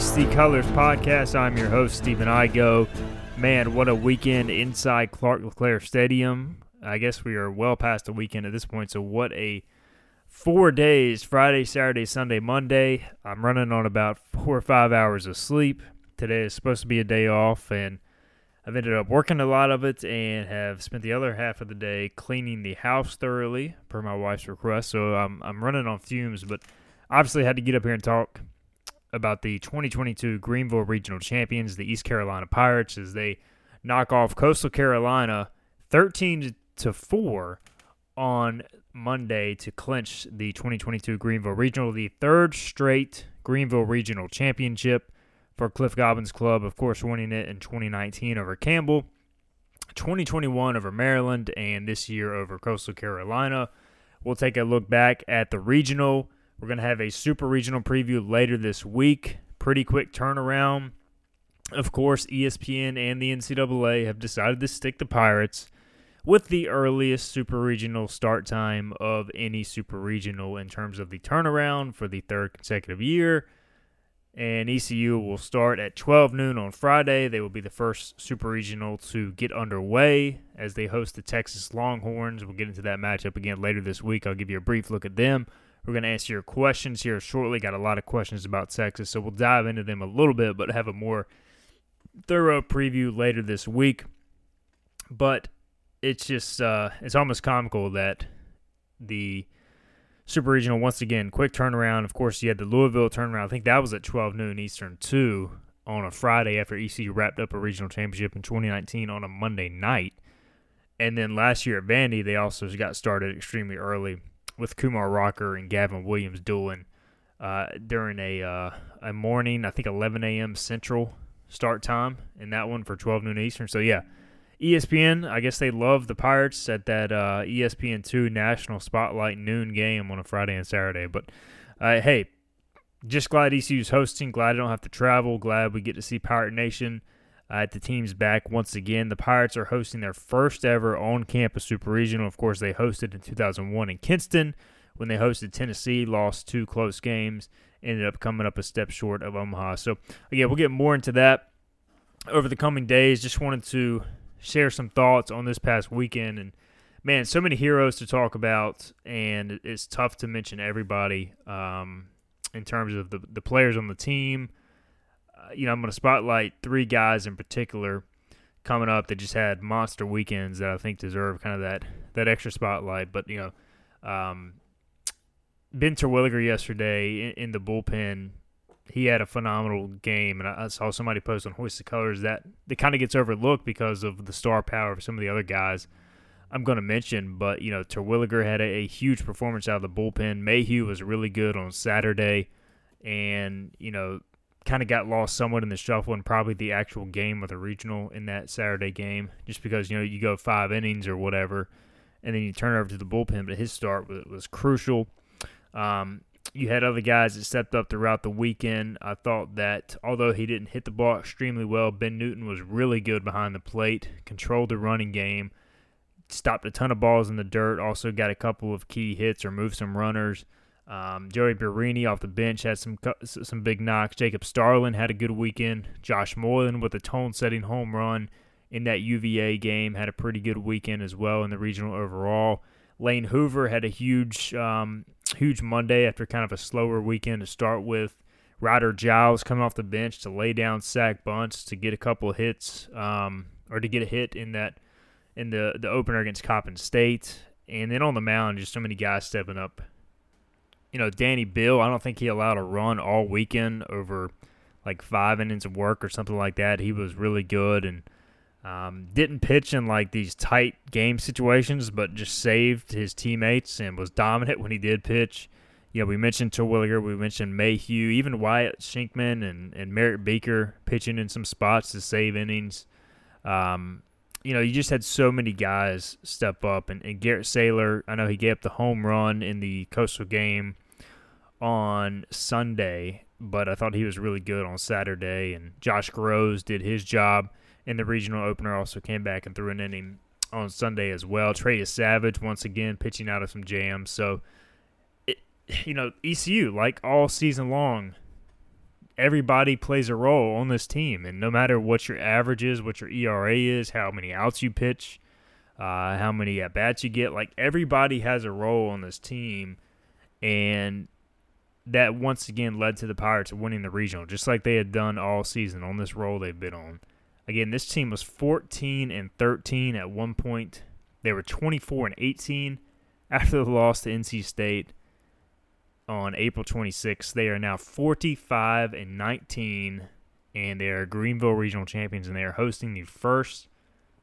To the Colors podcast. I'm your host, Stephen Igoe. Man, what a weekend inside Clark LeClair Stadium. I guess we are well past the weekend at this point, so what a four days Friday, Saturday, Sunday, Monday. I'm running on about four or five hours of sleep. Today is supposed to be a day off, and I've ended up working a lot of it and have spent the other half of the day cleaning the house thoroughly, per my wife's request. So I'm, I'm running on fumes, but obviously had to get up here and talk about the 2022 Greenville Regional Champions, the East Carolina Pirates, as they knock off Coastal Carolina 13 to 4 on Monday to clinch the 2022 Greenville Regional, the third straight Greenville Regional Championship for Cliff Godwin's Club, of course, winning it in 2019 over Campbell, 2021 over Maryland, and this year over Coastal Carolina. We'll take a look back at the regional we're going to have a super regional preview later this week. Pretty quick turnaround. Of course, ESPN and the NCAA have decided to stick the Pirates with the earliest super regional start time of any super regional in terms of the turnaround for the third consecutive year. And ECU will start at 12 noon on Friday. They will be the first super regional to get underway as they host the Texas Longhorns. We'll get into that matchup again later this week. I'll give you a brief look at them. We're going to answer your questions here shortly. Got a lot of questions about Texas, so we'll dive into them a little bit, but have a more thorough preview later this week. But it's just uh, it's almost comical that the Super Regional once again quick turnaround. Of course, you had the Louisville turnaround. I think that was at 12 noon Eastern too on a Friday after ECU wrapped up a regional championship in 2019 on a Monday night. And then last year at Vandy, they also got started extremely early with Kumar Rocker and Gavin Williams dueling uh, during a uh, a morning, I think 11 a.m. Central start time, in that one for 12 noon Eastern. So yeah, ESPN, I guess they love the Pirates at that uh, ESPN two National Spotlight noon game on a Friday and Saturday. But uh, hey, just glad ECU's hosting. Glad I don't have to travel. Glad we get to see Pirate Nation at the team's back once again. The Pirates are hosting their first ever on campus super regional. Of course, they hosted in 2001 in Kinston when they hosted Tennessee, lost two close games, ended up coming up a step short of Omaha. So, again, we'll get more into that over the coming days. Just wanted to share some thoughts on this past weekend. And, man, so many heroes to talk about, and it's tough to mention everybody um, in terms of the, the players on the team you know, I'm going to spotlight three guys in particular coming up that just had monster weekends that I think deserve kind of that that extra spotlight. But you know, um, Ben Terwilliger yesterday in, in, the bullpen, he had a phenomenal game, and I, I saw somebody post on Hoist the Colors that that kind of gets overlooked because of the star power of some of the other guys. I'm going to mention, but you know, Terwilliger had a, a huge performance out of the bullpen. Mayhew was really good on Saturday, and you know, kind of got lost somewhat in the shuffle and probably the actual game of the regional in that Saturday game, just because you know you go five innings or whatever, and then you turn over to the bullpen. But his start was, was crucial. Um, you had other guys that stepped up throughout the weekend. I thought that although he didn't hit the ball extremely well, Ben Newton was really good behind the plate, controlled the running game, stopped a ton of balls in the dirt, also got a couple of key hits or moved some runners. Um, Joey Barini off the bench had some some big knocks. Jacob Starling had a good weekend. Josh Moylan with a tone-setting home run in that UVA game had a pretty good weekend as well in the regional overall. Lane Hoover had a huge um, huge Monday after kind of a slower weekend to start with. Ryder Giles coming off the bench to lay down sac bunts to get a couple of hits um, or to get a hit in that in the the opener against Coppin State. And then on the mound, just so many guys stepping up you know, Danny Beal, I don't think he allowed a run all weekend over like five innings of work or something like that. He was really good and um, didn't pitch in like these tight game situations, but just saved his teammates and was dominant when he did pitch. You know, we mentioned Terwilliger, we mentioned Mayhew, even Wyatt Shinkman and, and Merritt Beeker pitching in some spots to save innings. Um, you know, you just had so many guys step up. And, and Garrett Saylor, I know he gave up the home run in the Coastal game on Sunday, but I thought he was really good on Saturday. And Josh Grosz did his job in the regional opener, also came back and threw an inning on Sunday as well. Trey is Savage, once again, pitching out of some jams. So, it, you know, ECU, like all season long, everybody plays a role on this team. And no matter what your average is, what your ERA is, how many outs you pitch, uh, how many at bats you get, like everybody has a role on this team. And that once again led to the Pirates winning the regional, just like they had done all season on this roll they've been on. Again, this team was 14 and 13 at one point. They were 24 and 18 after the loss to NC State on April 26th. They are now 45 and 19, and they are Greenville Regional Champions, and they are hosting the first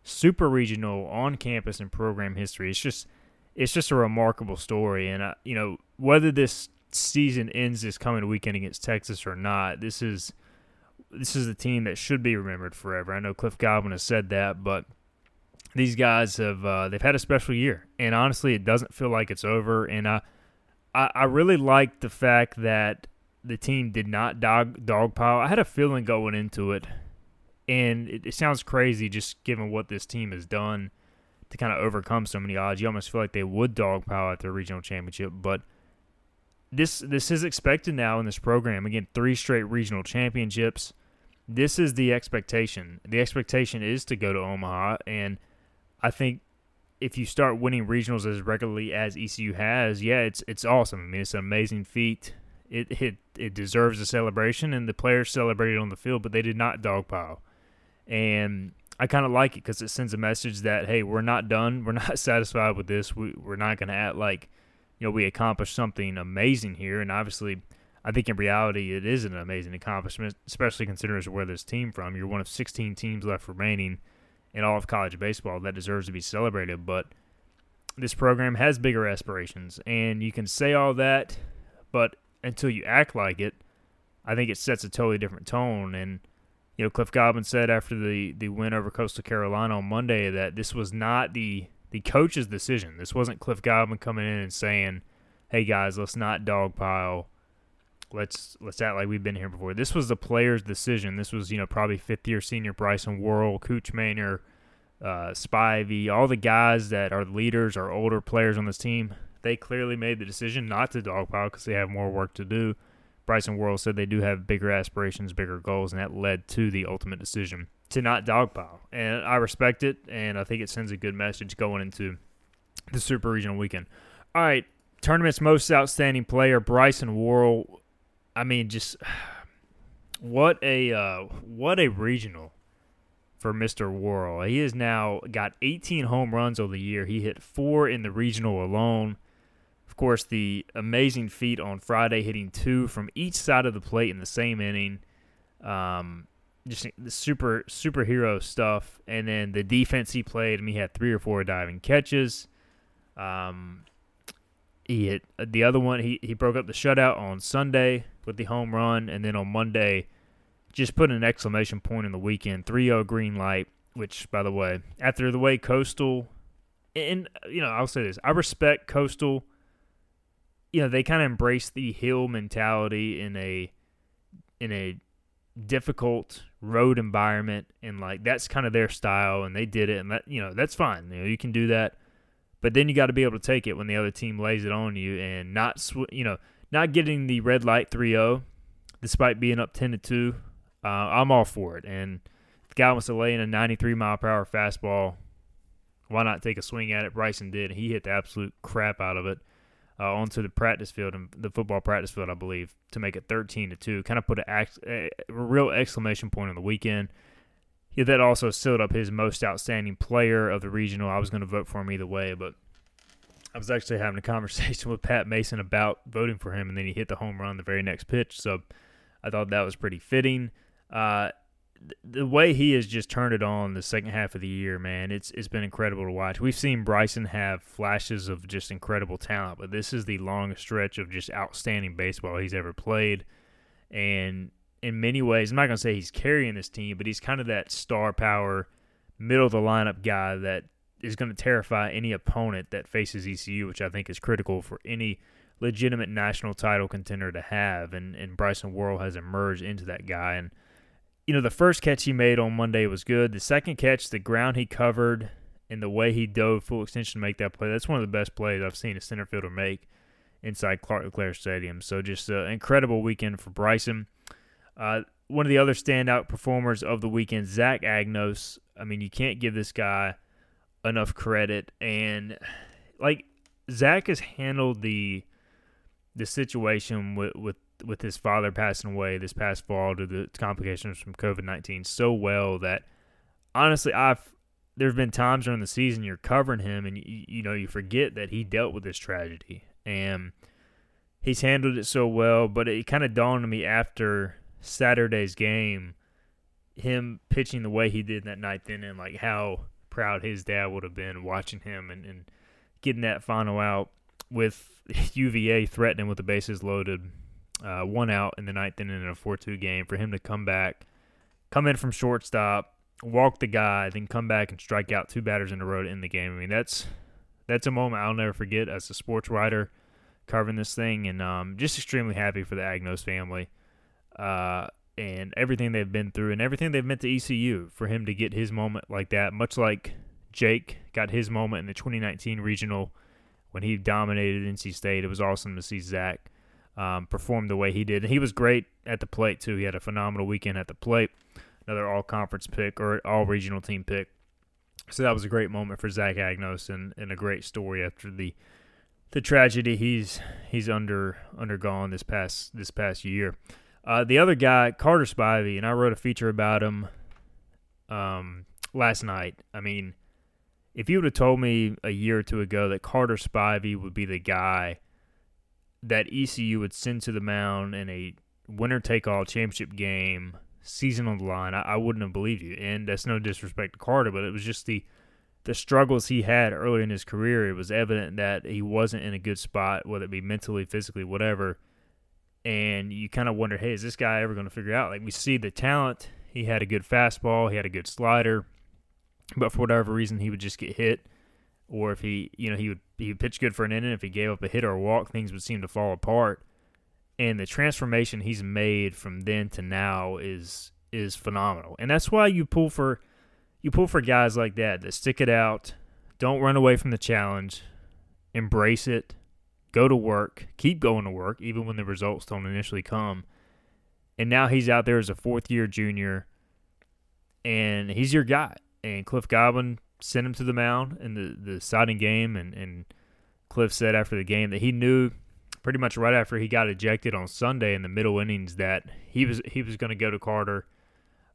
super regional on campus in program history. It's just it's just a remarkable story, and uh, you know whether this season ends this coming weekend against Texas or not, this is this is a team that should be remembered forever. I know Cliff Godwin has said that, but these guys have uh, they've had a special year, and honestly, it doesn't feel like it's over. And I I, I really like the fact that the team did not dog dogpile. I had a feeling going into it, and it, it sounds crazy just given what this team has done to kind of overcome so many odds. You almost feel like they would dogpile at the regional championship, but this this is expected now in this program. Again, three straight regional championships. This is the expectation. The expectation is to go to Omaha, and I think if you start winning regionals as regularly as ECU has, yeah, it's it's awesome. I mean, it's an amazing feat. It it it deserves a celebration, and the players celebrated on the field, but they did not dogpile. And I kind of like it because it sends a message that hey, we're not done. We're not satisfied with this. We we're not going to act like you know we accomplished something amazing here. And obviously, I think in reality, it is an amazing accomplishment, especially considering where this team from. You're one of 16 teams left remaining in all of college baseball that deserves to be celebrated. But this program has bigger aspirations, and you can say all that, but until you act like it, I think it sets a totally different tone. And you know, Cliff Godwin said after the the win over Coastal Carolina on Monday that this was not the the coach's decision. This wasn't Cliff Godwin coming in and saying, "Hey guys, let's not dogpile." Let's let's act like we've been here before. This was the player's decision. This was you know probably fifth year senior Bryson Worrell, Cooch Maynor, uh, Spivey, all the guys that are leaders or older players on this team. They clearly made the decision not to dogpile because they have more work to do. Bryson Worrell said they do have bigger aspirations, bigger goals, and that led to the ultimate decision to not dogpile. And I respect it, and I think it sends a good message going into the Super Regional weekend. All right, tournament's most outstanding player, Bryson Worrell. I mean, just what a uh, what a regional for Mr. Worrell. He has now got 18 home runs over the year. He hit four in the regional alone. Course, the amazing feat on Friday, hitting two from each side of the plate in the same inning. Um, just the super superhero stuff, and then the defense he played. I mean, he had three or four diving catches. Um, he hit the other one. He he broke up the shutout on Sunday with the home run, and then on Monday, just put an exclamation point in the weekend. 3-0 green light. Which, by the way, after the way Coastal, and you know, I'll say this: I respect Coastal. You know, they kind of embrace the hill mentality in a in a difficult road environment and like that's kind of their style and they did it and that you know that's fine you know you can do that. But then you got to be able to take it when the other team lays it on you and not sw- you know not getting the red light 3-0 despite being up 10 to 2 uh, I'm all for it and the guy wants to lay in a 93 mile per hour fastball why not take a swing at it? Bryson did and he hit the absolute crap out of it uh, onto the practice field and the football practice field, I believe, to make it 13 to two. Kind of put a, a, real exclamation point on the weekend. Yeah, that also sealed up his most outstanding player of the regional. I was going to vote for him either way, but I was actually having a conversation with Pat Mason about voting for him, and then he hit the home run the very next pitch. So I thought that was pretty fitting. Uh, the way he has just turned it on the second half of the year, man, it's it's been incredible to watch. We've seen Bryson have flashes of just incredible talent, but this is the longest stretch of just outstanding baseball he's ever played. And in many ways, I'm not gonna say he's carrying this team, but he's kind of that star power, middle of the lineup guy that is going to terrify any opponent that faces ECU, which I think is critical for any legitimate national title contender to have. And and Bryson Worrell has emerged into that guy and you know, the first catch he made on Monday was good. The second catch, the ground he covered and the way he dove full extension to make that play, that's one of the best plays I've seen a center fielder make inside Clark LeClair Stadium. So just an incredible weekend for Bryson. Uh, one of the other standout performers of the weekend, Zach Agnos. I mean, you can't give this guy enough credit. And like Zach has handled the the situation with with with his father passing away this past fall due to the complications from COVID nineteen so well that honestly, I've there have been times during the season you're covering him and you, you know you forget that he dealt with this tragedy and he's handled it so well. But it kind of dawned on me after Saturday's game, him pitching the way he did that night, then and like how proud his dad would have been watching him and, and getting that final out with UVA threatening with the bases loaded uh, one out in the ninth inning in a 4-2 game for him to come back, come in from shortstop, walk the guy, then come back and strike out two batters in a row end the game. I mean, that's that's a moment I'll never forget as a sports writer covering this thing, and um, just extremely happy for the Agnos family uh, and everything they've been through and everything they've meant to ECU for him to get his moment like that, much like Jake got his moment in the 2019 regional when he dominated NC State. It was awesome to see Zach um, performed the way he did. And he was great at the plate too. He had a phenomenal weekend at the plate. Another all conference pick or all regional team pick. So that was a great moment for Zach Agnos and, and a great story after the the tragedy he's he's under undergone this past this past year. Uh, the other guy, Carter Spivey, and I wrote a feature about him um, last night. I mean, if you would have told me a year or two ago that Carter Spivey would be the guy that ECU would send to the mound in a winner take all championship game, season on the line, I, I, wouldn't have believed you. And that's no disrespect to Carter, but it was just the the struggles he had early in his career. It was evident that he wasn't in a good spot, whether it be mentally, physically, whatever. And you kind of wonder, hey, is this guy ever going to figure out? Like we see the talent. He had a good fastball. He had a good slider, but for whatever reason, he would just get hit or if he, you know, he would he pitched good for an inning. If he gave up a hit or a walk, things would seem to fall apart. And the transformation he's made from then to now is is phenomenal. And that's why you pull for you pull for guys like that that stick it out, don't run away from the challenge, embrace it, go to work, keep going to work even when the results don't initially come. And now he's out there as a fourth year junior and he's your guy. And Cliff Godwin sent him to the mound in the, the siding game. And, and Cliff said after the game that he knew pretty much right after he got ejected on Sunday in the middle innings that he was he was going to go to Carter.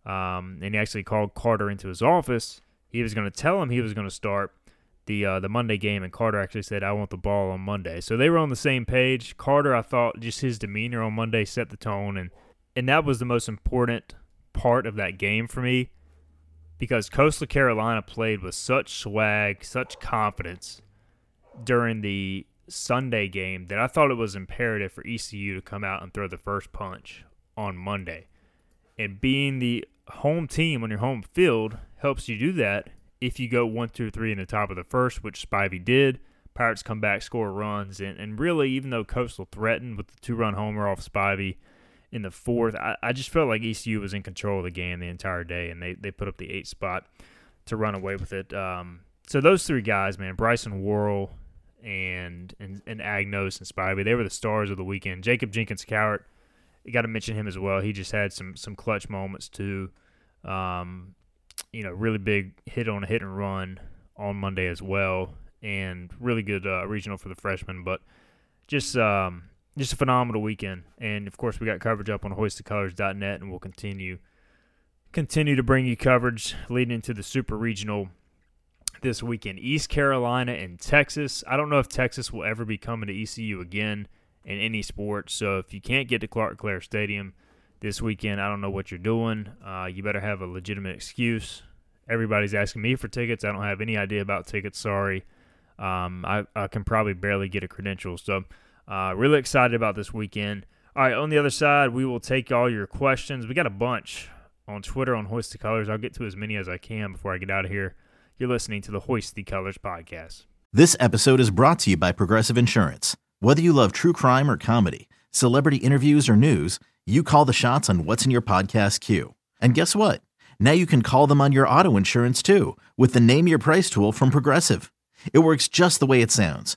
Um, and he actually called Carter into his office. He was going to tell him he was going to start the uh, the Monday game, and Carter actually said, "I want the ball on Monday." So they were on the same page. Carter, I thought, just his demeanor on Monday set the tone, and and that was the most important part of that game for me because Coastal Carolina played with such swag, such confidence during the Sunday game that I thought it was imperative for ECU to come out and throw the first punch on Monday. And being the home team on your home field helps you do that if you go one, two, three in the top of the first, which Spivey did. Pirates come back, score runs, and, and really, even though Coastal threatened with the two run homer off Spivey, in the fourth. I, I just felt like ECU was in control of the game the entire day, and they, they put up the eight spot to run away with it. Um, so those three guys, man, Bryson Worrell and and, and Agnos and Spivey, they were the stars of the weekend. Jacob Jenkins Cowart, you got to mention him as well. He just had some some clutch moments too. Um, you know, really big hit on a hit and run on Monday as well, and really good uh, regional for the freshman. But just um, just a phenomenal weekend. And of course, we got coverage up on hoistthecolors.net, and we'll continue continue to bring you coverage leading into the super regional this weekend. East Carolina and Texas. I don't know if Texas will ever be coming to ECU again in any sport. So if you can't get to Clark LeClair Stadium this weekend, I don't know what you're doing. Uh, you better have a legitimate excuse. Everybody's asking me for tickets. I don't have any idea about tickets. Sorry. Um, I, I, can probably barely get a credential. So uh, really excited about this weekend. All right, on the other side, we will take all your questions. We got a bunch on Twitter on Hoist the Colors. I'll get to as many as I can before I get out of here. You're listening to the Hoist the Colors podcast. This episode is brought to you by Progressive Insurance. Whether you love true crime or comedy, celebrity interviews or news, you call the shots on what's in your podcast queue. And guess what? Now you can call them on your auto insurance too with the Name Your Price tool from Progressive. It works just the way it sounds.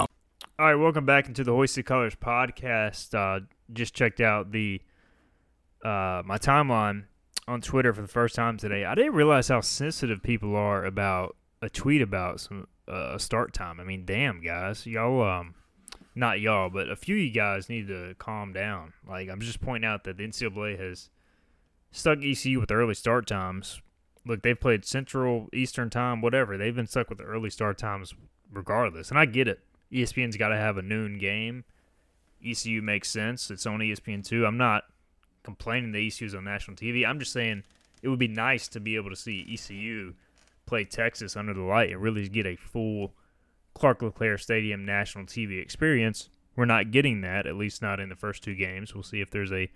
All right, welcome back into the Hoist the Colors podcast. Uh, just checked out the uh, my timeline on Twitter for the first time today. I didn't realize how sensitive people are about a tweet about some uh, start time. I mean, damn guys, y'all, um, not y'all, but a few of you guys need to calm down. Like I'm just pointing out that the NCAA has stuck ECU with early start times. Look, they've played Central, Eastern time, whatever. They've been stuck with the early start times regardless, and I get it. ESPN's got to have a noon game. ECU makes sense. It's on ESPN two. I'm not complaining that ECU's on national TV. I'm just saying it would be nice to be able to see ECU play Texas under the light and really get a full Clark LeClair Stadium national TV experience. We're not getting that, at least not in the first two games. We'll see if there's a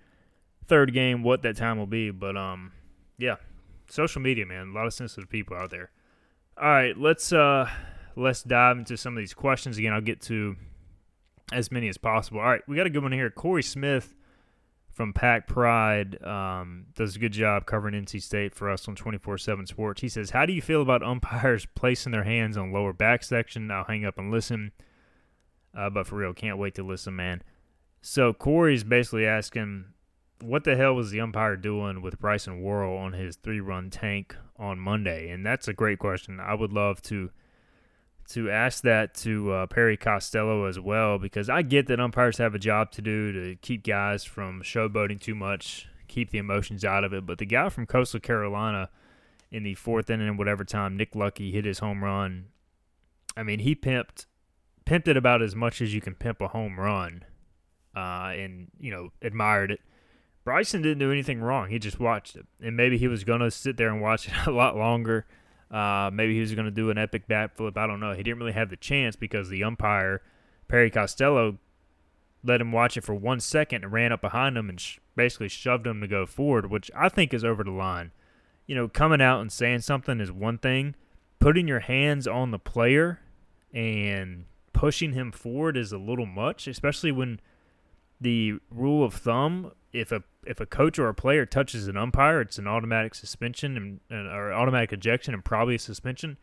third game, what that time will be. But um, yeah, social media, man, a lot of sensitive people out there. All right, let's uh let's dive into some of these questions again. I'll get to as many as possible. All right, we got a good one here. Corey Smith from Pack Pride um, does a good job covering NC State for us on 24 7 Sports. He says, How do you feel about umpires placing their hands on lower back section? I'll hang up and listen. Uh, but for real, can't wait to listen, man. So Corey's basically asking, what the hell was the umpire doing with Bryson Worrell on his three run tank on Monday? And that's a great question. I would love to to ask that to uh, Perry Costello as well because I get that umpires have a job to do to keep guys from showboating too much, keep the emotions out of it. But the guy from Coastal Carolina in the fourth inning, whatever time Nick Lucky hit his home run, I mean he pimped pimped it about as much as you can pimp a home run, uh, and you know admired it. Bryson didn't do anything wrong. He just watched it, and maybe he was gonna sit there and watch it a lot longer uh, maybe he was going to do an epic backflip. I don't know. He didn't really have the chance because the umpire, Perry Costello, let him watch it for one second and ran up behind him and sh- basically shoved him to go forward, which I think is over the line. You know, coming out and saying something is one thing. Putting your hands on the player and pushing him forward is a little much, especially when the rule of thumb if a if a coach or a player touches an umpire, it's an automatic suspension and, and or automatic ejection and probably a suspension.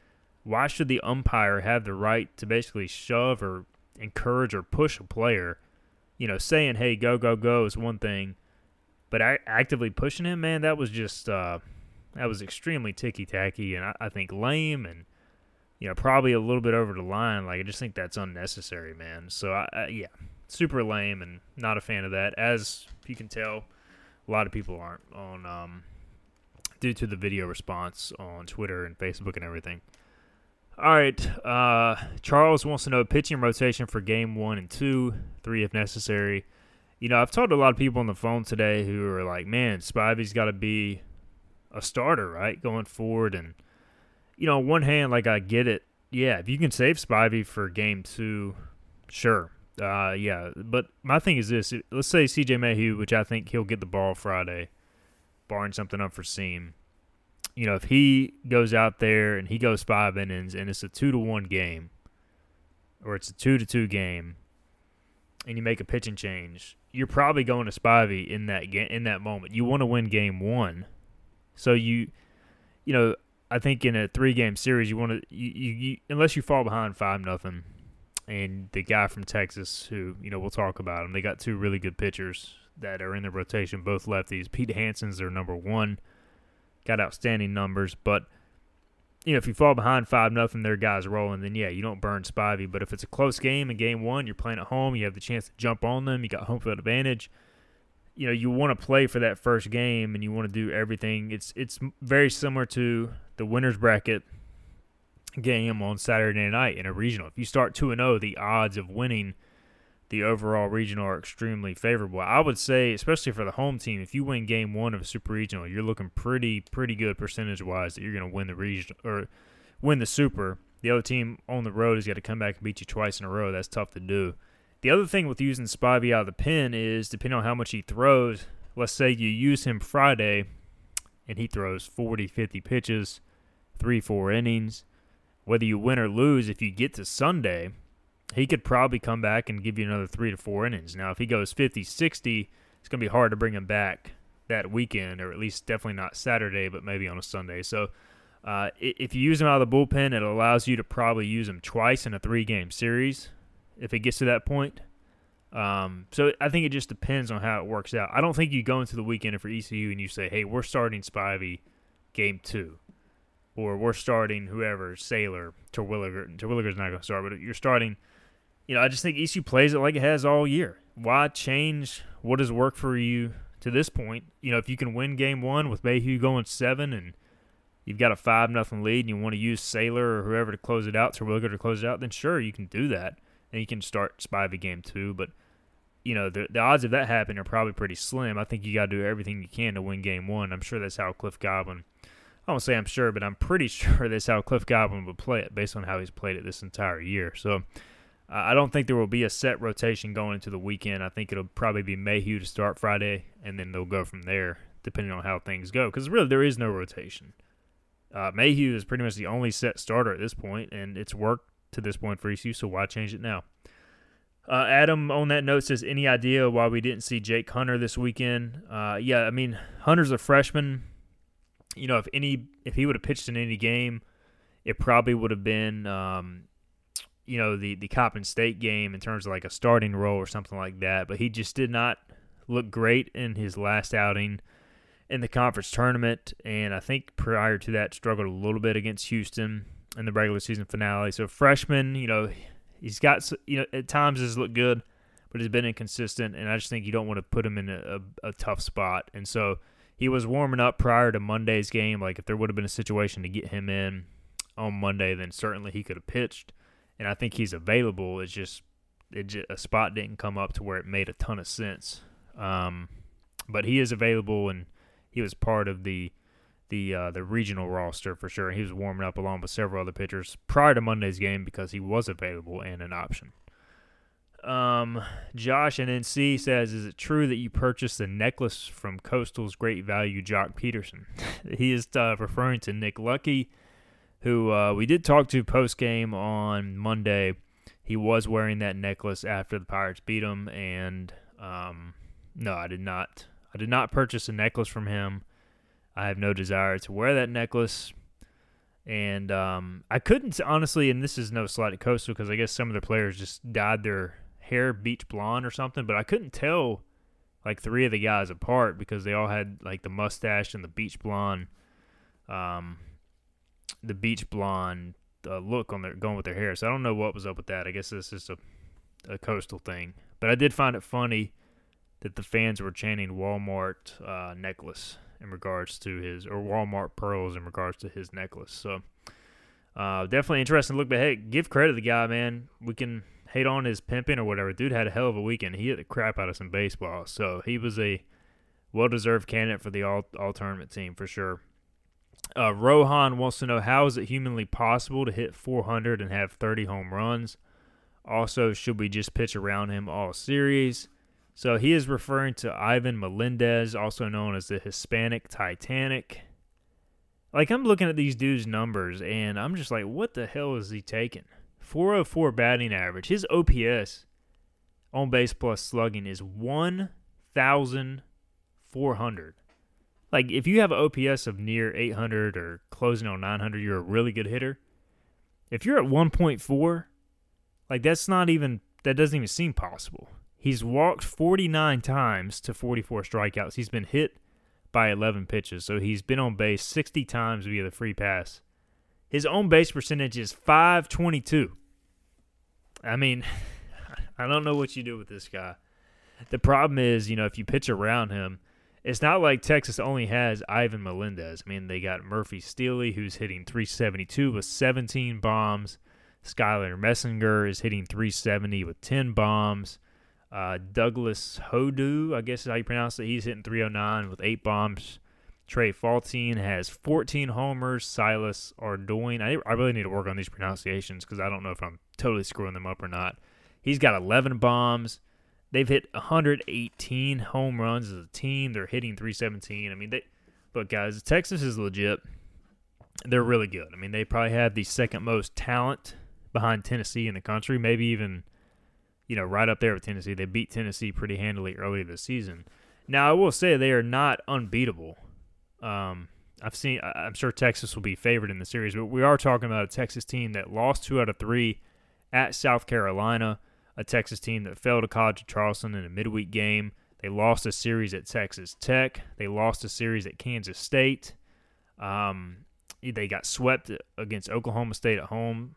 Why should the umpire have the right to basically shove or encourage or push a player? You know, saying "Hey, go, go, go" is one thing, but actively pushing him, man, that was just uh, that was extremely ticky tacky and I, I think lame and you know probably a little bit over the line. Like I just think that's unnecessary, man. So I, I yeah, super lame and not a fan of that. As you can tell, a lot of people aren't on um, due to the video response on Twitter and Facebook and everything. All right, uh, Charles wants to know pitching rotation for game one and two, three if necessary. You know, I've talked to a lot of people on the phone today who are like, "Man, Spivey's got to be a starter, right, going forward." And you know, on one hand, like I get it. Yeah, if you can save Spivey for game two, sure. Uh, yeah, but my thing is this: let's say C.J. Mayhew, which I think he'll get the ball Friday, barring something unforeseen. you know, if he goes out there and he goes five innings and it's a two to one game, or it's a two to two game, and you make a pitching change, you're probably going to Spivey in that game in that moment. You want to win game one, so you, you know, I think in a three game series you want to you, you, you unless you fall behind five nothing, and the guy from Texas who you know we'll talk about him. They got two really good pitchers that are in the rotation, both lefties. Pete Hansen's their number one, got outstanding numbers, but you know, if you fall behind five nothing, their guys rolling, then yeah, you don't burn Spivey. But if it's a close game in game one, you're playing at home, you have the chance to jump on them, you got home field advantage. You know, you want to play for that first game, and you want to do everything. It's it's very similar to the winners bracket game on Saturday night in a regional. If you start two and zero, oh, the odds of winning the overall regional are extremely favorable. I would say, especially for the home team, if you win game one of a super regional, you're looking pretty pretty good percentage wise that you're going to win the region or win the super. The other team on the road has got to come back and beat you twice in a row. That's tough to do. The other thing with using Spivey out of the pen is depending on how much he throws. Let's say you use him Friday and he throws 40, 50 pitches, three, four innings. Whether you win or lose, if you get to Sunday he could probably come back and give you another three to four innings. Now, if he goes 50, 60, it's going to be hard to bring him back that weekend, or at least definitely not Saturday, but maybe on a Sunday. So, uh, if you use him out of the bullpen, it allows you to probably use him twice in a three game series if it gets to that point. Um, so I think it just depends on how it works out. I don't think you go into the weekend for ECU and you say, "Hey, we're starting Spivey game two, or we're starting whoever Saylor Terwilliger. Terwilliger's not going to start, but you're starting you know, I just think ECU plays it like it has all year. Why change what has worked for you to this point? You know, if you can win game one with Mayhew going seven and you've got a five nothing lead and you want to use Saylor or whoever to close it out, Terwilliger to close it out, then sure you can do that and you can start Spivey game two. But you know, the the odds of that happening are probably pretty slim. I think you got to do everything you can to win game one. I'm sure that's how Cliff Godwin. I won't say I'm sure, but I'm pretty sure that's how Cliff Godwin would play it based on how he's played it this entire year. So I don't think there will be a set rotation going into the weekend. I think it'll probably be Mayhew to start Friday, and then they'll go from there, depending on how things go. Because really, there is no rotation. Uh, Mayhew is pretty much the only set starter at this point, and it's worked to this point for ECU, so why change it now? Uh, Adam on that note says, any idea why we didn't see Jake Hunter this weekend? Uh, yeah, I mean Hunter's a freshman. You know, if any if he would have pitched in any game, it probably would have been um, you know the the Coppin State game in terms of like a starting role or something like that. But he just did not look great in his last outing in the conference tournament, and I think prior to that struggled a little bit against Houston in the regular season finale. So freshman, you know, he's got you know at times has looked good, but he's been inconsistent, and I just think you don't want to put him in a, a, a tough spot. And so he was warming up prior to Monday's game. Like if there would have been a situation to get him in on Monday, then certainly he could have pitched and I think he's available. It's just it just, a spot didn't come up to where it made a ton of sense. Um, but he is available, and he was part of the the uh, the regional roster for sure. He was warming up along with several other pitchers prior to Monday's game because he was available and an option. Um, Josh and NC says, "Is it true that you purchased the necklace from Coastal's great value Joc Pederson?" he is uh, referring to Nick Lucky who uh, we did talk to post game on Monday. He was wearing that necklace after the Pirates beat him, and um, no, I did not. I did not purchase a necklace from him. I have no desire to wear that necklace, and um, I couldn't honestly. And this is no slight at Coastal because I guess some of the players just dyed their hair beach blonde or something, but I couldn't tell like three of the guys apart because they all had like the mustache and the beach blonde. Um, the beach blonde uh, look on their going with their hair. So I don't know what was up with that. I guess this is a a coastal thing. But I did find it funny that the fans were chanting Walmart uh, necklace in regards to his or Walmart pearls in regards to his necklace. So uh, definitely interesting look. But hey, give credit to the guy, man. We can hate on his pimping or whatever. Dude had a hell of a weekend. He hit the crap out of some baseball. So he was a well deserved candidate for the all all tournament team for sure. Uh, Rohan wants to know how is it humanly possible to hit 400 and have 30 home runs? Also, should we just pitch around him all series? So he is referring to Ivan Melendez, also known as the Hispanic Titanic. Like I'm looking at these dudes' numbers and I'm just like, what the hell is he taking? 404 batting average. His OPS on base plus slugging is 1,400. Like if you have an OPS of near 800 or closing on 900, you're a really good hitter. If you're at 1.4, like that's not even that doesn't even seem possible. He's walked 49 times to 44 strikeouts. He's been hit by 11 pitches. So he's been on base 60 times via the free pass. His own base percentage is 522. I mean, I don't know what you do with this guy. The problem is, you know, if you pitch around him, it's not like Texas only has Ivan Melendez. I mean, they got Murphy Stehly, who's hitting 372 with 17 bombs. Skyler Messinger is hitting 370 with 10 bombs. Uh, Douglas Hodo, I guess is how you pronounce it. He's hitting 309 with eight bombs. Trey Faltine has 14 homers. Silas Ardoin. I, I really need to work on these pronunciations because I don't know if I'm totally screwing them up or not. He's got 11 bombs. They've hit 118 home runs as a team. They're hitting 317. I mean, they look, guys. Texas is legit. They're really good. I mean, they probably have the second most talent behind Tennessee in the country. Maybe even you know, right up there with Tennessee. They beat Tennessee pretty handily early this season. Now, I will say they are not unbeatable. Um, I've seen. I'm sure Texas will be favored in the series, but we are talking about a Texas team that lost two out of three at South Carolina. A Texas team that fell to College of Charleston in a midweek game. They lost a series at Texas Tech. They lost a series at Kansas State. Um, they got swept against Oklahoma State at home.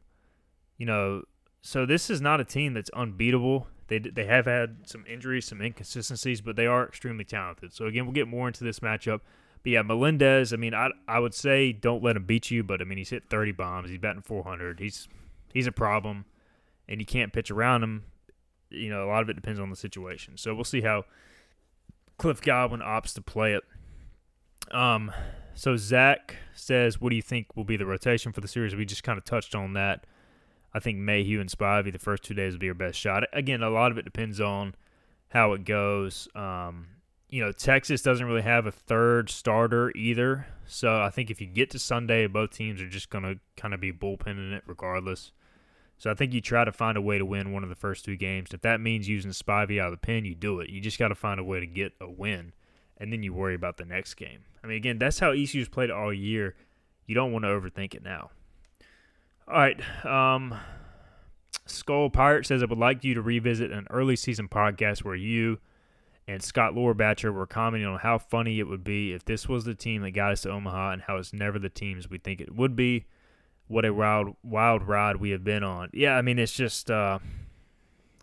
You know, so this is not a team that's unbeatable. They they have had some injuries, some inconsistencies, but they are extremely talented. So again, we'll get more into this matchup. But yeah, Melendez. I mean, I I would say don't let him beat you, but I mean he's hit 30 bombs. He's batting 400. He's he's a problem, and you can't pitch around him. You know, a lot of it depends on the situation. So we'll see how Cliff Godwin opts to play it. Um, so Zach says, "What do you think will be the rotation for the series?" We just kind of touched on that. I think Mayhew and Spivey the first two days will be your best shot. Again, a lot of it depends on how it goes. Um, you know, Texas doesn't really have a third starter either. So I think if you get to Sunday, both teams are just going to kind of be bullpenning it regardless. So I think you try to find a way to win one of the first two games. If that means using Spivey out of the pen, you do it. You just got to find a way to get a win, and then you worry about the next game. I mean, again, that's how ECU's played all year. You don't want to overthink it now. All right. Um, Skull Pirate says, I would like you to revisit an early season podcast where you and Scott Lowerbatcher were commenting on how funny it would be if this was the team that got us to Omaha and how it's never the teams we think it would be. What a wild, wild ride we have been on. Yeah, I mean, it's just, uh,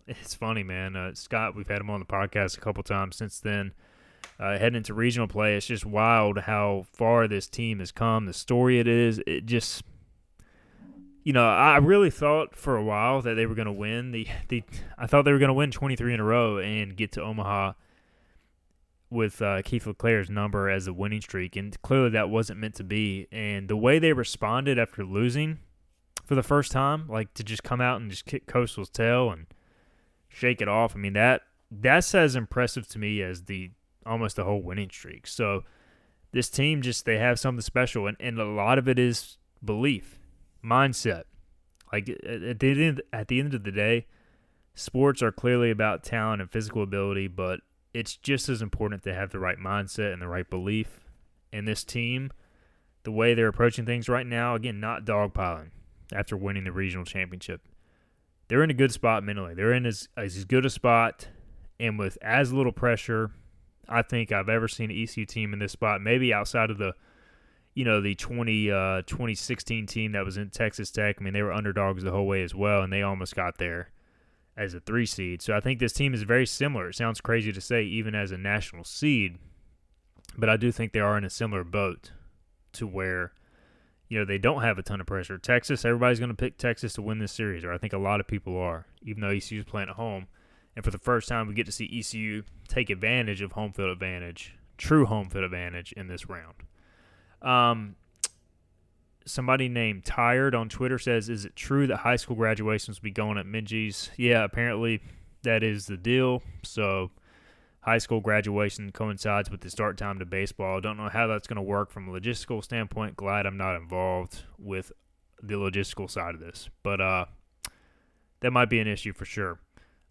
it's funny, man. Uh, Scott, we've had him on the podcast a couple times since then. Uh, heading into regional play, it's just wild how far this team has come. The story it is, it just you know, I really thought for a while that they were going to win. The, the I thought they were going to win 23 in a row and get to Omaha with uh, Keith LeClair's number as a winning streak, and clearly that wasn't meant to be. And the way they responded after losing for the first time, like to just come out and just kick Coastal's tail and shake it off. I mean that that's as impressive to me as the almost the whole winning streak. So this team just they have something special, and, and a lot of it is belief mindset. Like at the end, at the end of the day, sports are clearly about talent and physical ability, but it's just as important to have the right mindset and the right belief. in this team, the way they're approaching things right now, again, not dogpiling after winning the regional championship. They're in a good spot mentally. They're in as, as good a spot and with as little pressure I think I've ever seen an ECU team in this spot, maybe outside of the – you know, the 20, uh, 2016 team that was in Texas Tech. I mean, they were underdogs the whole way as well, and they almost got there as a three seed. So I think this team is very similar. It sounds crazy to say, even as a national seed, but I do think they are in a similar boat to where, you know, they don't have a ton of pressure. Texas, everybody's going to pick Texas to win this series, or I think a lot of people are, even though ECU is playing at home. And for the first time, we get to see ECU take advantage of home field advantage, true home field advantage in this round. Um, somebody named Tired on Twitter says, "Is it true that high school graduations will be going at Minges?" Yeah, apparently that is the deal. So high school graduation coincides with the start time to baseball. Don't know how that's going to work from a logistical standpoint. Glad I'm not involved with the logistical side of this, but uh, that might be an issue for sure.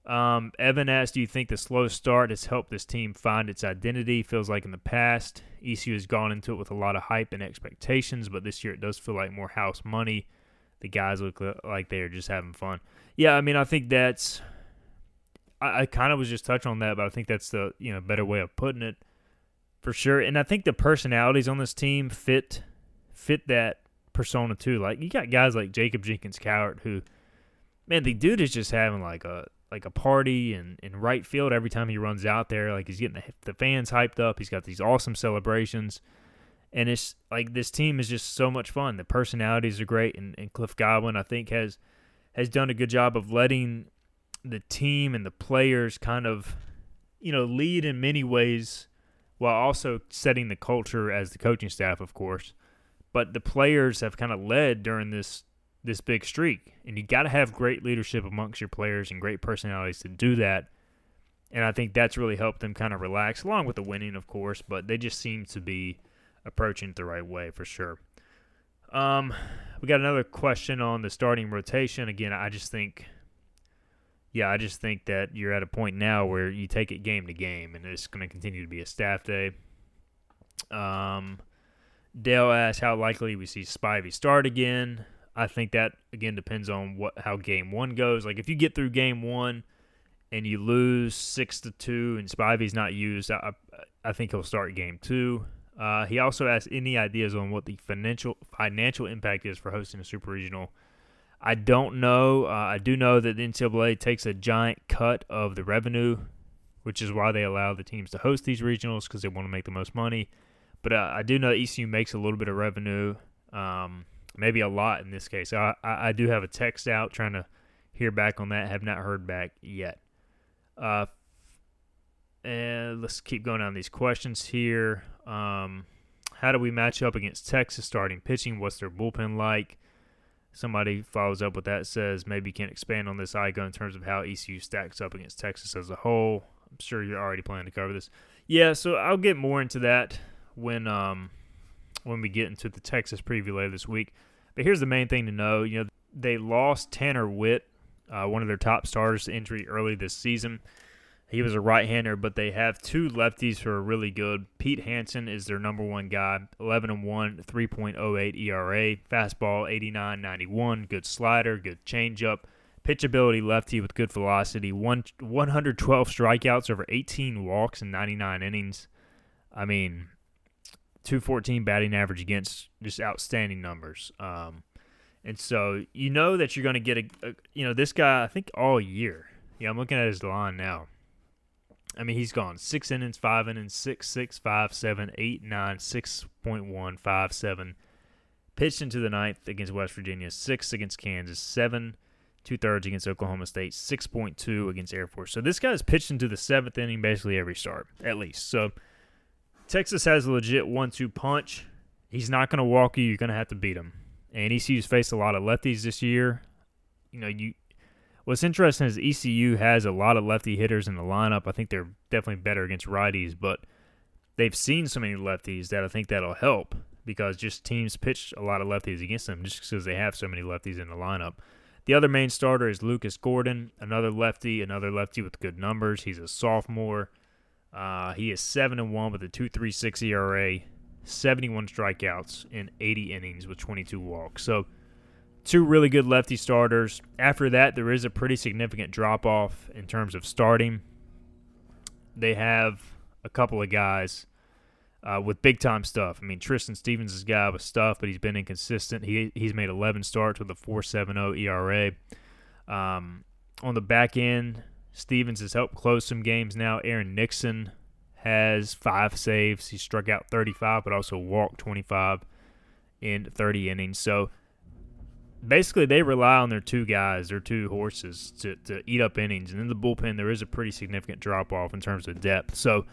Um, Evan asked, "Do you think the slow start has helped this team find its identity? Feels like in the past, ECU has gone into it with a lot of hype and expectations, but this year it does feel like more house money. The guys look like they are just having fun. Yeah, I mean, I think that's. I, I kind of was just touching on that, but I think that's the you know better way of putting it, for sure. And I think the personalities on this team fit fit that persona too. Like you got guys like Jacob Jenkins Cowart who, man, the dude is just having like a like a party in, in right field every time he runs out there. Like he's getting the, the fans hyped up. He's got these awesome celebrations. And it's like this team is just so much fun. The personalities are great, and, and Cliff Godwin I think has has done a good job of letting the team and the players kind of you know lead in many ways, while also setting the culture as the coaching staff, of course. But the players have kind of led during this this big streak. And you got to have great leadership amongst your players and great personalities to do that. And I think that's really helped them kind of relax, along with the winning, of course. But they just seem to be approaching it the right way for sure. Um, we got another question on the starting rotation. Again, I just think, yeah, I just think that you're at a point now where you take it game to game, and it's going to continue to be a staff day. Um, Dale asked how likely we see Spivey start again. I think that again depends on what how game one goes. Like if you get through game one and you lose six to two, and Spivey's not used, I I think he'll start game two. Uh, he also asked any ideas on what the financial financial impact is for hosting a super regional. I don't know. Uh, I do know that the NCAA takes a giant cut of the revenue, which is why they allow the teams to host these regionals because they want to make the most money. But uh, I do know ECU makes a little bit of revenue. Um, maybe a lot in this case. I, I, I do have a text out trying to hear back on that. Have not heard back yet. Uh, and let's keep going on these questions here. Um, how do we match up against Texas starting pitching? What's their bullpen like? Somebody follows up with that says maybe you can expand on this Igoe in terms of how ECU stacks up against Texas as a whole. I'm sure you're already planning to cover this. Yeah, so I'll get more into that when um, when we get into the Texas preview later this week. But here's the main thing to know: you know, they lost Tanner Witt, uh, one of their top starters, to injury early this season. He was a right-hander, but they have two lefties who are really good. Pete Hansen is their number one guy, 11 and 1, 3.08 ERA, fastball 89.91, good slider, good changeup, pitchability lefty with good velocity, one 112 strikeouts over 18 walks and 99 innings. I mean, 214 batting average against just outstanding numbers. Um, and so you know that you're going to get a, a, you know, this guy, I think all year. Yeah, I'm looking at his line now. I mean, he's gone six innings, five innings, six, six, five, seven, eight, nine, six point one, five, seven. Pitched into the ninth against West Virginia, six against Kansas, seven, two thirds against Oklahoma State, six point two against Air Force. So this guy's pitched into the seventh inning basically every start, at least. So Texas has a legit one-two punch. He's not going to walk you. You're going to have to beat him. And ECU's faced a lot of lefties this year. You know, you. What's interesting is ECU has a lot of lefty hitters in the lineup. I think they're definitely better against righties, but they've seen so many lefties that I think that'll help because just teams pitch a lot of lefties against them just because they have so many lefties in the lineup. The other main starter is Lucas Gordon, another lefty, another lefty with good numbers. He's a sophomore. Uh, he is seven and one with a two three six ERA, seventy one strikeouts in eighty innings with twenty two walks. So two really good lefty starters. After that, there is a pretty significant drop off in terms of starting. They have a couple of guys uh, with big time stuff. I mean, Tristan Stevens is a guy with stuff, but he's been inconsistent. He he's made 11 starts with a 4.70 ERA. Um, on the back end, Stevens has helped close some games now. Aaron Nixon has five saves. He struck out 35, but also walked 25 in 30 innings. So basically, they rely on their two guys, their two horses, to, to eat up innings. And in the bullpen, there is a pretty significant drop off in terms of depth. So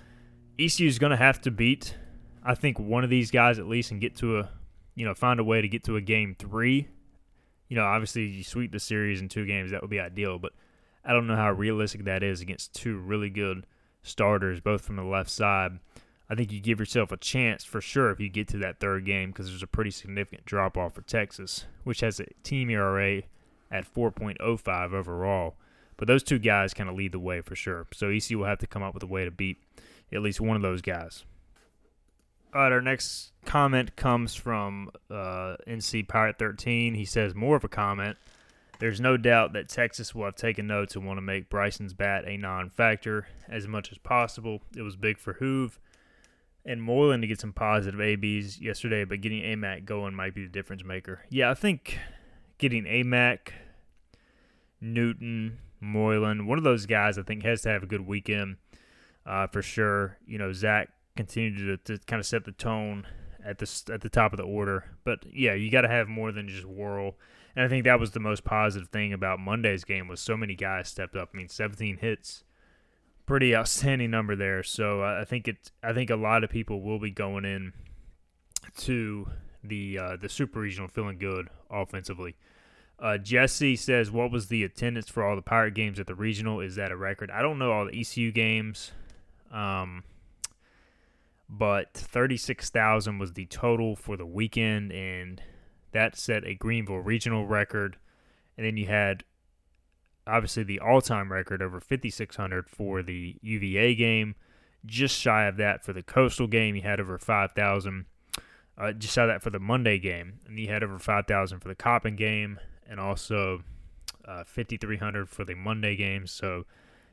ECU is going to have to beat, I think, one of these guys at least and get to a, you know, find a way to get to a game three. You know, obviously, you sweep the series in two games, that would be ideal. But I don't know how realistic that is against two really good starters, both from the left side, I think you give yourself a chance for sure if you get to that third game because there's a pretty significant drop off for Texas, which has a team ERA at 4.05 overall. But those two guys kind of lead the way for sure. So ECU will have to come up with a way to beat at least one of those guys. All right, our next comment comes from uh, NC Pirate 13. He says, more of a comment. There's no doubt that Texas will have taken notes and want to make Bryson's bat a non factor as much as possible. It was big for Hoove and Moreland to get some positive ABs yesterday, but getting AMAC going might be the difference maker. Yeah, I think getting AMAC, Newton, Moreland, one of those guys I think has to have a good weekend uh, for sure. You know, Zach continued to, to kind of set the tone at the at the top of the order, but yeah, you got to have more than just Worrell. And I think that was the most positive thing about Monday's game was so many guys stepped up. I mean, 17 hits pretty outstanding number there. So uh, I think it. I think a lot of people will be going in to the uh, the super regional feeling good offensively. Uh, Jesse says, "What was the attendance for all the Pirate games at the regional? Is that a record? I don't know all the ECU games, um, but thirty six thousand was the total for the weekend, and that set a Greenville regional record. And then you had obviously the all-time record over 5600 for the UVA game. Just shy of that for the coastal game you had over 5000 uh, just shy of that for the monday game and you had over 5000 for the coppin game and also uh, 5300 for the monday game. So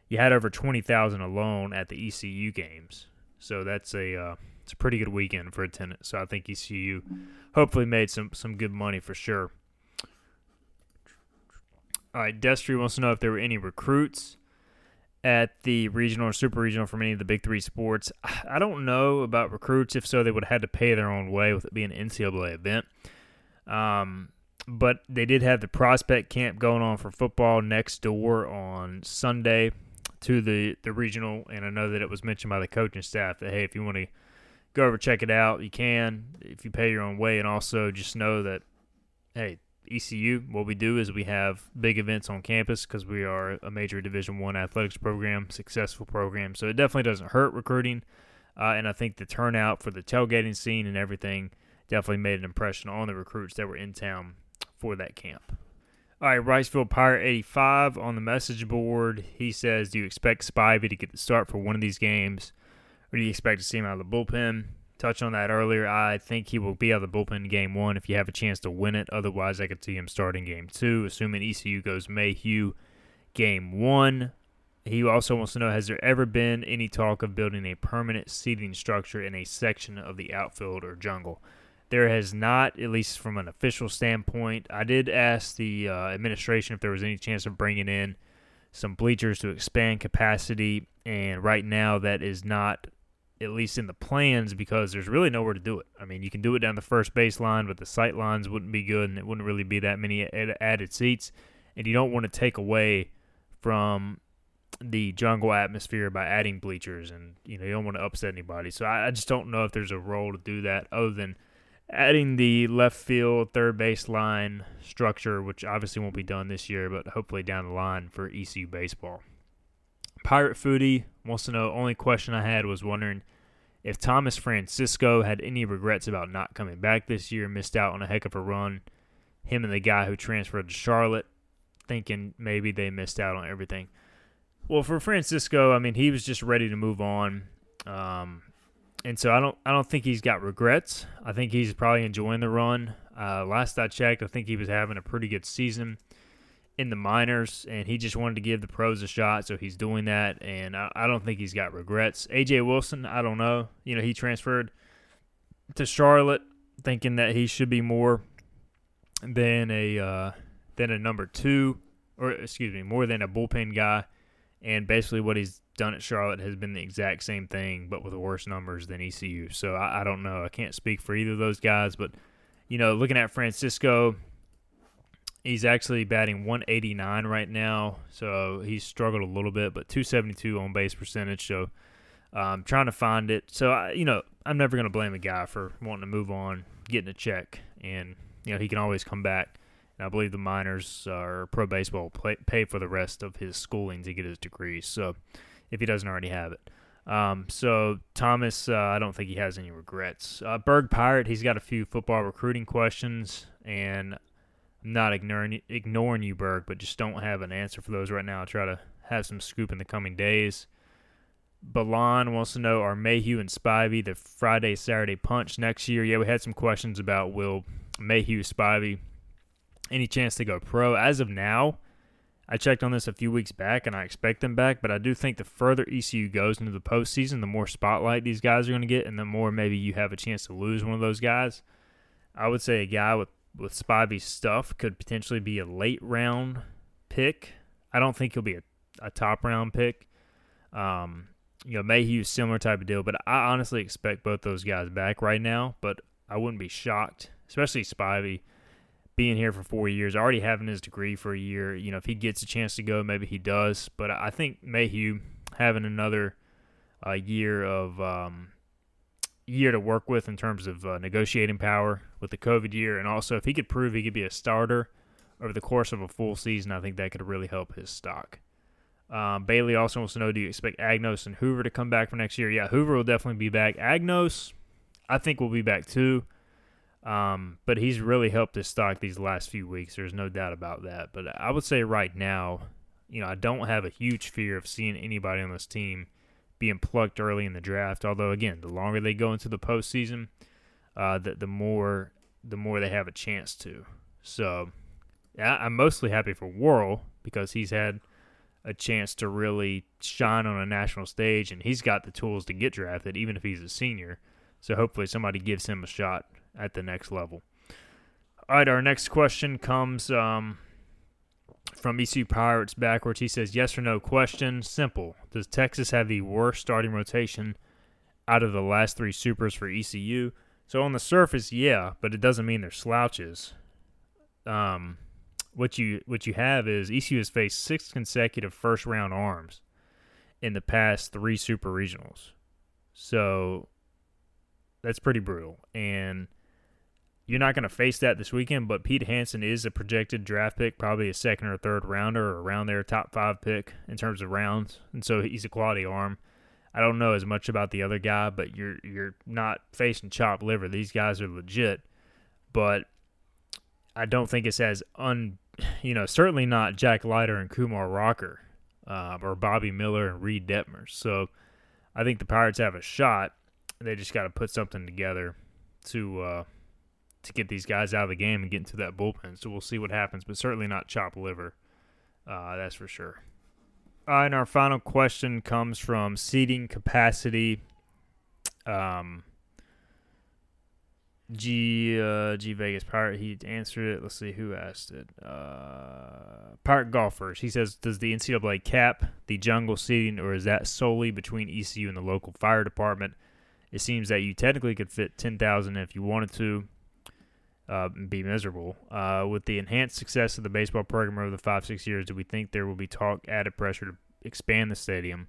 you had over 20000 alone at the ecu games. So that's a uh, it's a pretty good weekend for a tenant. so i think ecu hopefully made some some good money for sure all right, Destry wants to know if there were any recruits at the regional or super regional from any of the big three sports. I don't know about recruits. If so, they would have had to pay their own way with it being an NCAA event. Um, but they did have the prospect camp going on for football next door on Sunday to the, the regional. And I know that it was mentioned by the coaching staff that, hey, if you want to go over check it out, you can if you pay your own way. And also just know that, hey, ECU, what we do is we have big events on campus because we are a major Division One athletics program, successful program. So it definitely doesn't hurt recruiting, uh, and I think the turnout for the tailgating scene and everything definitely made an impression on the recruits that were in town for that camp. All right, Riceville Pirate 85 on the message board. He says, Do you expect Spivey to get the start for one of these games, or do you expect to see him out of the bullpen? touched on that earlier. I think he will be out of the bullpen game one if you have a chance to win it. Otherwise, I could see him starting game two, assuming ECU goes Mayhew game one. He also wants to know Has there ever been any talk of building a permanent seating structure in a section of the outfield or jungle? There has not, at least from an official standpoint. I did ask the uh, administration if there was any chance of bringing in some bleachers to expand capacity, and right now that is not at least in the plans, because there's really nowhere to do it. I mean, you can do it down the first baseline, but the sight lines wouldn't be good, and it wouldn't really be that many added seats. And you don't want to take away from the jungle atmosphere by adding bleachers, and you know you don't want to upset anybody. So I, I just don't know if there's a role to do that other than adding the left field third base line structure, which obviously won't be done this year, but hopefully down the line for ECU baseball. Pirate Foodie wants to know. Only question I had was wondering if Thomas Francisco had any regrets about not coming back this year. Missed out on a heck of a run. Him and the guy who transferred to Charlotte, thinking maybe they missed out on everything. Well, for Francisco, I mean, he was just ready to move on, um, and so I don't, I don't think he's got regrets. I think he's probably enjoying the run. Uh, last I checked, I think he was having a pretty good season in the minors, and he just wanted to give the pros a shot, so he's doing that. And I, I don't think he's got regrets. AJ Wilson, I don't know. You know, he transferred to Charlotte, thinking that he should be more than a uh, than a number two, or excuse me, more than a bullpen guy. And basically, what he's done at Charlotte has been the exact same thing, but with worse numbers than ECU. So I, I don't know. I can't speak for either of those guys, but you know, looking at Francisco, He's actually batting 189 right now, so he's struggled a little bit, but 272 on base percentage. So I'm um, trying to find it. So I, you know, I'm never going to blame a guy for wanting to move on, getting a check, and you know he can always come back. And I believe the minors or pro baseball play, pay for the rest of his schooling to get his degree. So if he doesn't already have it. Um, so Thomas, uh, I don't think he has any regrets. Uh, Berg Pirate, he's got a few football recruiting questions, and not ignoring ignoring you, Berg, but just don't have an answer for those right now. I'll try to have some scoop in the coming days. Balan wants to know are Mayhew and Spivey the Friday Saturday punch next year? Yeah, we had some questions about will Mayhew Spivey any chance to go pro. As of now, I checked on this a few weeks back, and I expect them back. But I do think the further ECU goes into the postseason, the more spotlight these guys are going to get, and the more maybe you have a chance to lose one of those guys. I would say a guy with with Spivey's stuff could potentially be a late round pick. I don't think he'll be a, a top round pick. Um, you know, Mayhew's similar type of deal, but I honestly expect both those guys back right now. But I wouldn't be shocked, especially Spivey being here for four years, already having his degree for a year. You know, if he gets a chance to go, maybe he does. But I think Mayhew having another uh, year of um, year to work with in terms of uh, negotiating power with the COVID year, and also if he could prove he could be a starter over the course of a full season, I think that could really help his stock. Um, Bailey also wants to know: Do you expect Agnos and Hoover to come back for next year? Yeah, Hoover will definitely be back. Agnos, I think, will be back too. Um, but he's really helped his stock these last few weeks. There's no doubt about that. But I would say right now, you know, I don't have a huge fear of seeing anybody on this team being plucked early in the draft. Although, again, the longer they go into the postseason, uh, the the more the more they have a chance to. So, yeah, I'm mostly happy for Worrell because he's had a chance to really shine on a national stage, and he's got the tools to get drafted, even if he's a senior. So hopefully somebody gives him a shot at the next level. All right, our next question comes um, from ECU Pirates backwards. He says, Yes or no question. Simple. Does Texas have the worst starting rotation out of the last three supers for ECU? So on the surface, yeah, but it doesn't mean they're slouches. Um, what you what you have is ECU has faced six consecutive first round arms in the past three super regionals. So that's pretty brutal. And you're not going to face that this weekend, but Pete Hansen is a projected draft pick, probably a second or third rounder or around there, top five pick in terms of rounds. And so he's a quality arm. I don't know as much about the other guy, but you're you're not facing chopped liver. These guys are legit, but I don't think it's as un, you know, certainly not Jack Leiter and Kumar Rocker, uh, or Bobby Miller and Reid Detmers. So I think the Pirates have a shot. They just got to put something together to uh, to get these guys out of the game and get into that bullpen. So we'll see what happens, but certainly not chop liver. Uh, that's for sure. Uh, and our final question comes from seating capacity. Um, G uh, G Vegas Pirate. He answered it. Let's see who asked it. Uh, Pirate Golfers. He says, "Does the NCAA cap the jungle seating, or is that solely between ECU and the local fire department?" It seems that you technically could fit ten thousand if you wanted to uh, be miserable. Uh, with the enhanced success of the baseball program over the five six years, do we think there will be talk added pressure to expand the stadium?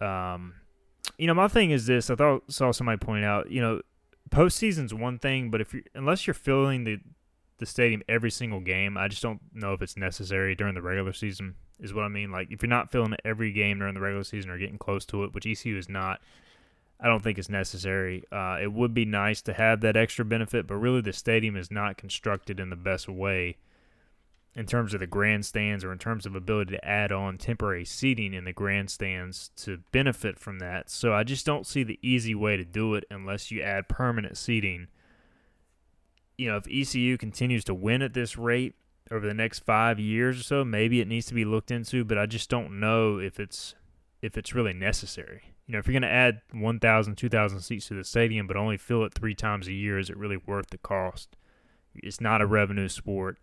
Um, you know, my thing is this. I thought saw somebody point out. You know, postseason's one thing, but if you're unless you're filling the the stadium every single game, I just don't know if it's necessary during the regular season. Is what I mean. Like if you're not filling every game during the regular season or getting close to it, which ECU is not, I don't think it's necessary. Uh, it would be nice to have that extra benefit, but really the stadium is not constructed in the best way in terms of the grandstands or in terms of ability to add on temporary seating in the grandstands to benefit from that. So I just don't see the easy way to do it unless you add permanent seating. You know, if ECU continues to win at this rate over the next five years or so, maybe it needs to be looked into, but I just don't know if it's if it's really necessary you know, if you're going to add 1,000, 2,000 seats to the stadium, but only fill it three times a year, is it really worth the cost? It's not a revenue sport.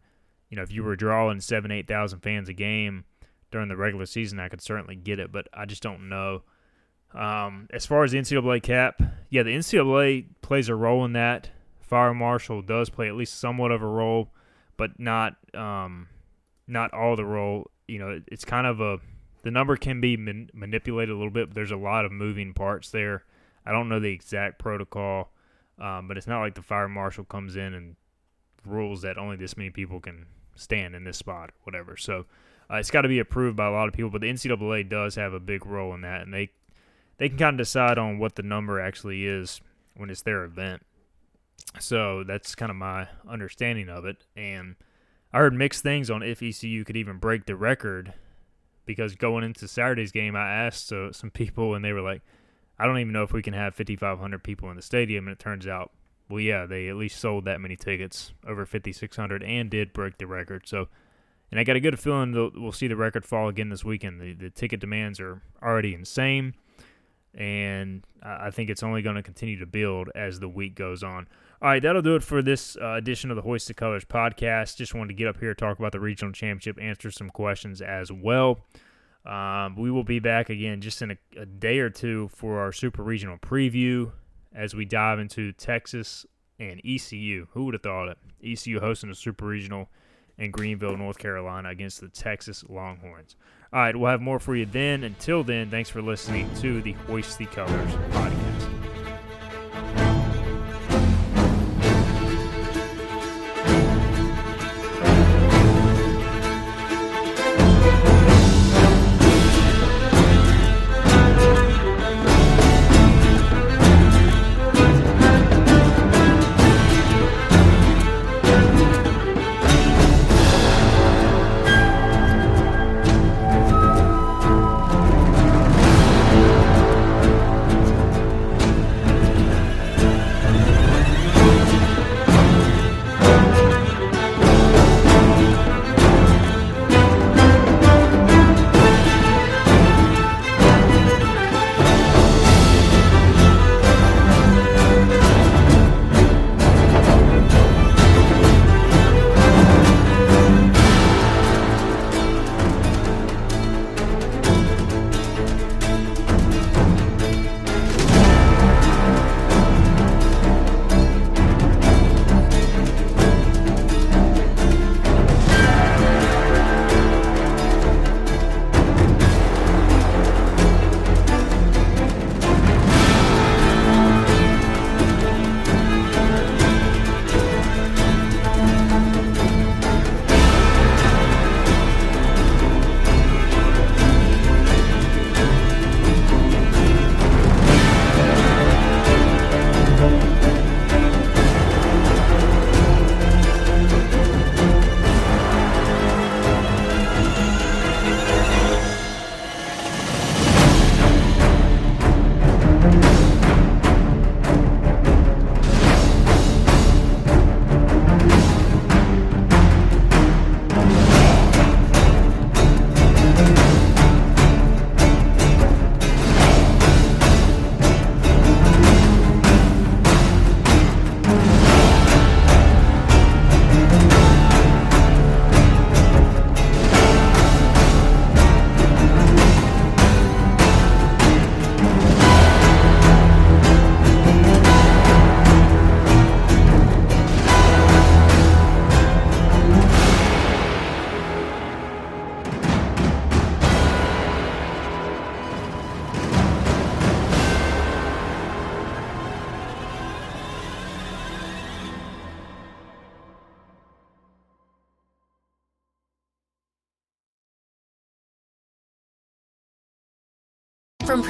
You know, if you were drawing seven, 8,000 fans a game during the regular season, I could certainly get it, but I just don't know. Um, as far as the NCAA cap, yeah, the NCAA plays a role in that. Fire marshal does play at least somewhat of a role, but not um, not all the role. You know, it's kind of a the number can be man- manipulated a little bit, but there's a lot of moving parts there. I don't know the exact protocol, um, but it's not like the fire marshal comes in and rules that only this many people can stand in this spot or whatever. So uh, it's got to be approved by a lot of people, but the NCAA does have a big role in that, and they they can kind of decide on what the number actually is when it's their event. So that's kind of my understanding of it. And I heard mixed things on if ECU could even break the record because going into Saturday's game, I asked uh, some people and they were like, I don't even know if we can have 5,500 people in the stadium. And it turns out, well, yeah, they at least sold that many tickets, over 5,600, and did break the record. So, and I got a good feeling that we'll see the record fall again this weekend. The, the ticket demands are already insane, and I think it's only going to continue to build as the week goes on. All right, that'll do it for this uh, edition of the Hoist the Colors podcast. Just wanted to get up here, talk about the regional championship, answer some questions as well. Um, we will be back again just in a, a, day or two for our super regional preview as we dive into Texas and ECU. Who would have thought it? ECU hosting a super regional in Greenville, North Carolina against the Texas Longhorns. All right, we'll have more for you then. Until then, thanks for listening to the Hoist the Colors podcast.